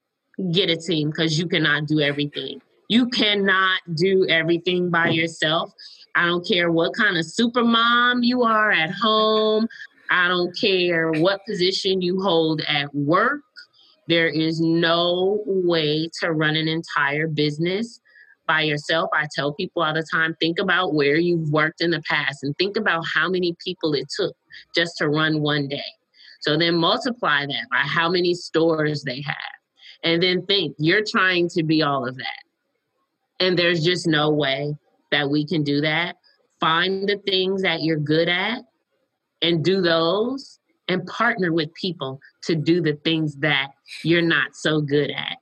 get a team because you cannot do everything. You cannot do everything by yourself. I don't care what kind of super mom you are at home. I don't care what position you hold at work. There is no way to run an entire business by yourself. I tell people all the time think about where you've worked in the past and think about how many people it took just to run one day. So then multiply that by how many stores they have. And then think you're trying to be all of that. And there's just no way that we can do that. Find the things that you're good at and do those and partner with people to do the things that you're not so good at.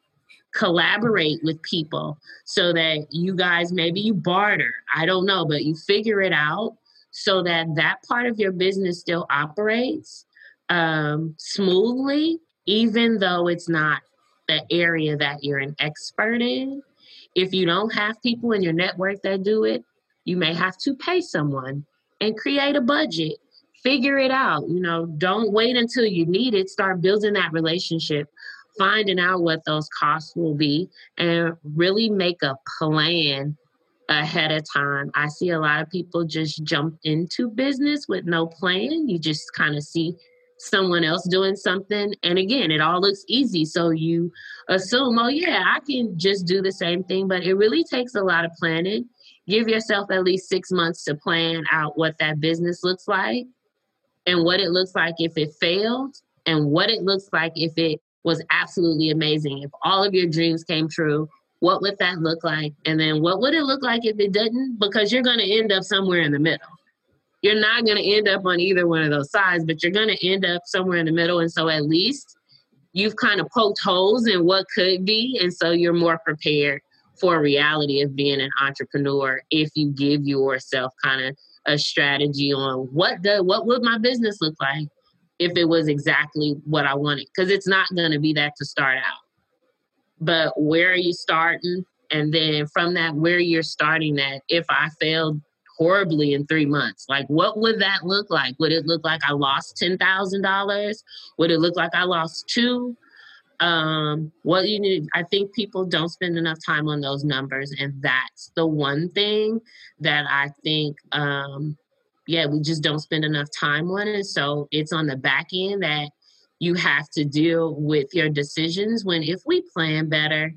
Collaborate with people so that you guys maybe you barter. I don't know, but you figure it out so that that part of your business still operates um, smoothly, even though it's not the area that you're an expert in if you don't have people in your network that do it, you may have to pay someone and create a budget. Figure it out. You know, don't wait until you need it. Start building that relationship, finding out what those costs will be, and really make a plan ahead of time. I see a lot of people just jump into business with no plan. You just kind of see someone else doing something. And again, it all looks easy. So you assume, oh, yeah, I can just do the same thing. But it really takes a lot of planning. Give yourself at least six months to plan out what that business looks like and what it looks like if it failed and what it looks like if it was absolutely amazing. If all of your dreams came true, what would that look like? And then what would it look like if it didn't? Because you're going to end up somewhere in the middle you're not going to end up on either one of those sides, but you're going to end up somewhere in the middle. And so at least you've kind of poked holes in what could be. And so you're more prepared for reality of being an entrepreneur if you give yourself kind of a strategy on what the what would my business look like if it was exactly what I wanted because it's not going to be that to start out. But where are you starting? And then from that, where you're starting that, if I failed horribly in three months. Like, what would that look like? Would it look like I lost ten thousand dollars? Would it look like I lost two? Um, what you need, I think people don't spend enough time on those numbers, and that's the one thing that I think, um, yeah, we just don't spend enough time on it. So it's on the back end that you have to deal with your decisions. When if we plan better,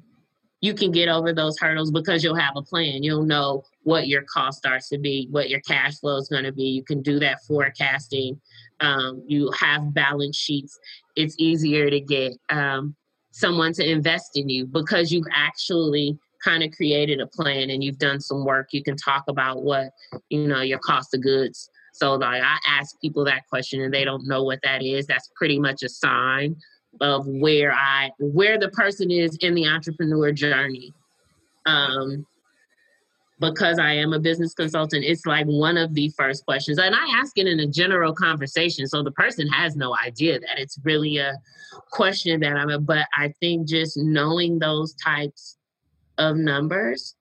you can get over those hurdles because you'll have a plan. You'll know what your cost starts to be, what your cash flow is going to be. You can do that forecasting. Um, you have balance sheets. It's easier to get um, someone to invest in you because you've actually kind of created a plan and you've done some work. You can talk about what, you know, your cost of goods. So like I ask people that question and they don't know what that is. That's pretty much a sign of where I where the person is in the entrepreneur journey. Um, because I am a business consultant, it's like one of the first questions. And I ask it in a general conversation. So the person has no idea that it's really a question that I'm, but I think just knowing those types of numbers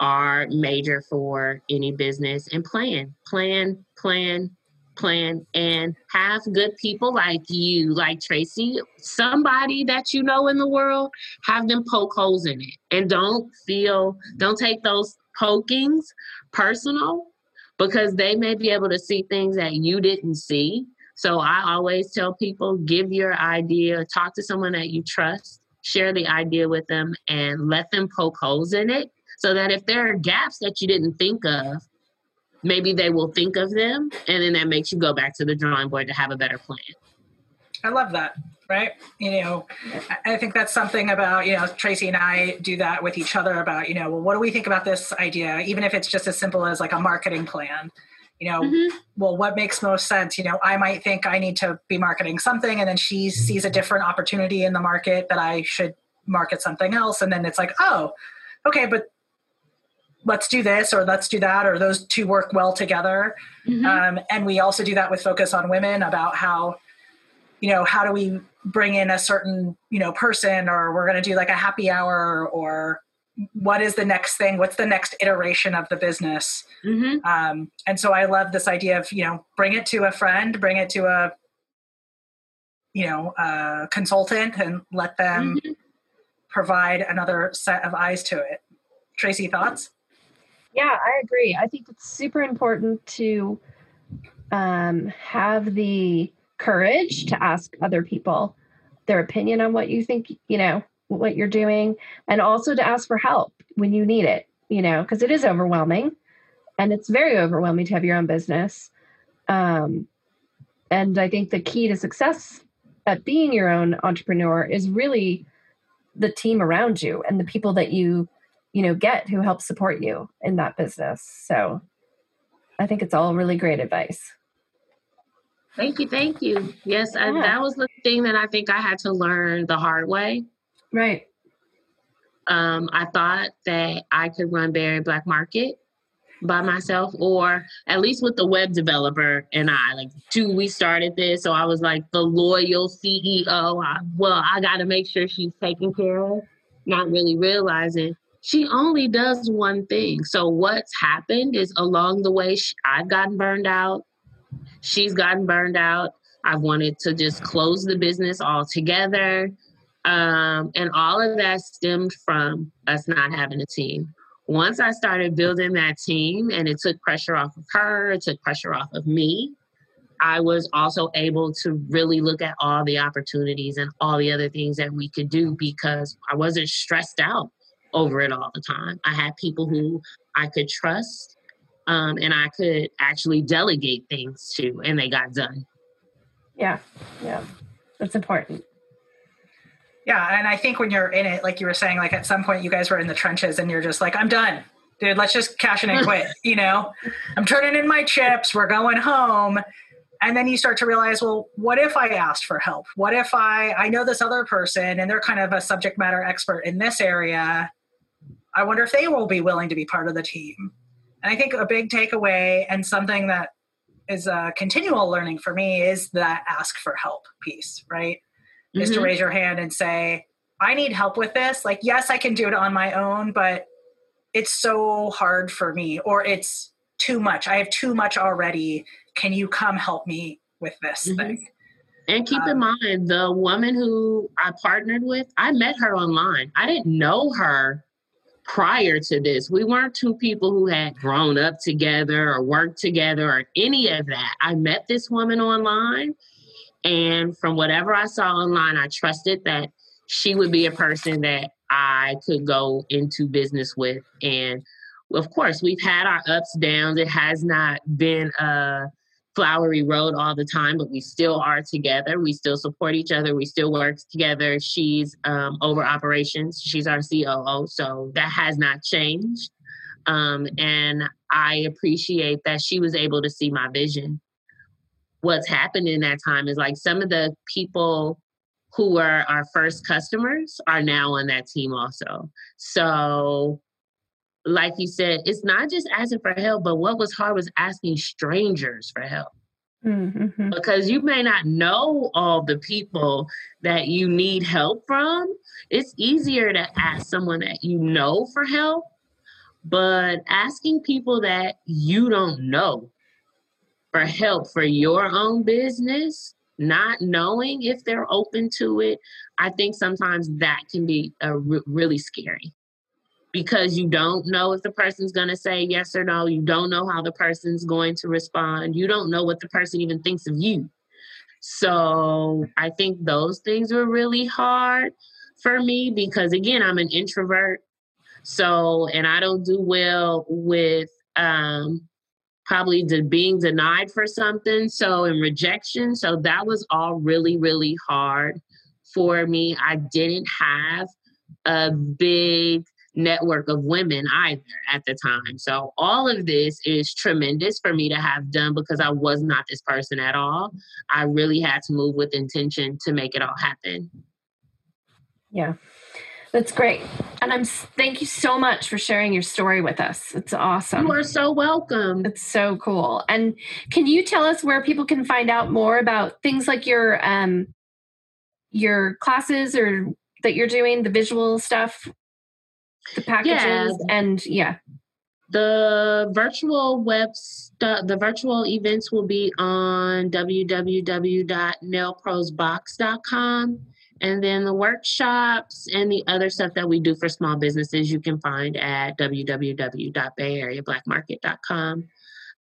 are major for any business and plan, plan, plan, plan and have good people like you, like Tracy, somebody that you know in the world, have them poke holes in it. And don't feel, don't take those pokings personal because they may be able to see things that you didn't see. So I always tell people give your idea, talk to someone that you trust, share the idea with them, and let them poke holes in it so that if there are gaps that you didn't think of, maybe they will think of them and then that makes you go back to the drawing board to have a better plan i love that right you know i think that's something about you know tracy and i do that with each other about you know well what do we think about this idea even if it's just as simple as like a marketing plan you know mm-hmm. well what makes most sense you know i might think i need to be marketing something and then she sees a different opportunity in the market that i should market something else and then it's like oh okay but let's do this or let's do that or those two work well together mm-hmm. um, and we also do that with focus on women about how you know how do we bring in a certain you know person or we're going to do like a happy hour or what is the next thing? What's the next iteration of the business? Mm-hmm. um, and so i love this idea of you know bring it to a friend bring it to a you know a consultant and let them mm-hmm. provide another set of eyes to it. Tracy thoughts? Yeah i agree. I think it's super important to um, have the courage to ask other people their opinion on what you think, you know, what you're doing, and also to ask for help when you need it, you know, because it is overwhelming and it's very overwhelming to have your own business. Um, and I think the key to success at being your own entrepreneur is really the team around you and the people that you, you know, get who help support you in that business. So I think it's all really great advice. Thank you, thank you. Yes, yeah. I, that was the thing that I think I had to learn the hard way. Right. Um, I thought that I could run Bay Area Black Market by myself, or at least with the web developer and I. Like, two, we started this, so I was like the loyal CEO. I, well, I got to make sure she's taken care of, not really realizing she only does one thing. So what's happened is along the way, she, I've gotten burned out she's gotten burned out. I've wanted to just close the business altogether. Um, and all of that stemmed from us not having a team. Once I started building that team and it took pressure off of her, it took pressure off of me, I was also able to really look at all the opportunities and all the other things that we could do because I wasn't stressed out over it all the time. I had people who I could trust um, and I could actually delegate things to, and they got done. Yeah, yeah, that's important. Yeah, and I think when you're in it, like you were saying, like at some point you guys were in the trenches, and you're just like, I'm done, dude. Let's just cash in and quit. you know, I'm turning in my chips. We're going home. And then you start to realize, well, what if I asked for help? What if I I know this other person and they're kind of a subject matter expert in this area? I wonder if they will be willing to be part of the team. And I think a big takeaway and something that is a continual learning for me is that ask for help piece, right? Mm-hmm. Is to mm-hmm. raise your hand and say, I need help with this. Like, yes, I can do it on my own, but it's so hard for me, or it's too much. I have too much already. Can you come help me with this mm-hmm. thing? And keep um, in mind, the woman who I partnered with, I met her online. I didn't know her prior to this. We weren't two people who had grown up together or worked together or any of that. I met this woman online, and from whatever I saw online, I trusted that she would be a person that I could go into business with. And of course, we've had our ups, downs. It has not been a flowery road all the time, but we still are together. We still support each other. We still work together. She's um, over operations. She's our COO, so that has not changed. Um, and I appreciate that she was able to see my vision. What's happened in that time is like some of the people who were our first customers are now on that team also. So like you said, it's not just asking for help, but what was hard was asking strangers for help. Mm-hmm. Because you may not know all the people that you need help from. It's easier to ask someone that you know for help, but asking people that you don't know for help for your own business, not knowing if they're open to it, I think sometimes that can be a really scary because you don't know if the person's going to say yes or no. You don't know how the person's going to respond. You don't know what the person even thinks of you. So I think those things were really hard for me because, again, I'm an introvert. So, and I don't do well with um, probably de- being denied for something. So, in rejection. So, that was all really, really hard for me. I didn't have a big network of women either at the time. So, all of this is tremendous for me to have done because I was not this person at all. I really had to move with intention to make it all happen. Yeah. That's great. And I'm thank you so much for sharing your story with us. It's awesome. You are so welcome. It's so cool. And can you tell us where people can find out more about things like your um your classes or that you're doing, the visual stuff, the packages yeah. and yeah. The virtual web st- the virtual events will be on www.nailprosbox.com and then the workshops and the other stuff that we do for small businesses, you can find at www.bayareablackmarket.com.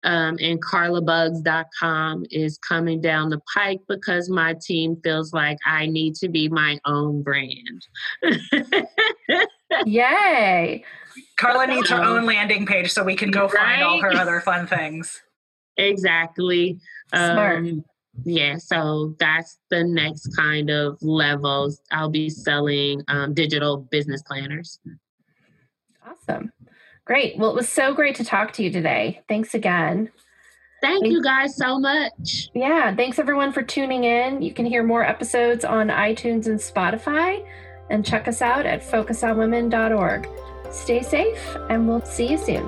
Um, and carlabuggs.com is coming down the pike because my team feels like I need to be my own brand. Yay! Carla needs her own landing page so we can go right? find all her other fun things. Exactly. Smart. Um, yeah, so that's the next kind of levels. I'll be selling um, digital business planners. Awesome. Great. Well, it was so great to talk to you today. Thanks again. Thank thanks. you guys so much. Yeah. Thanks everyone for tuning in. You can hear more episodes on iTunes and Spotify and check us out at focusonwomen.org. Stay safe and we'll see you soon.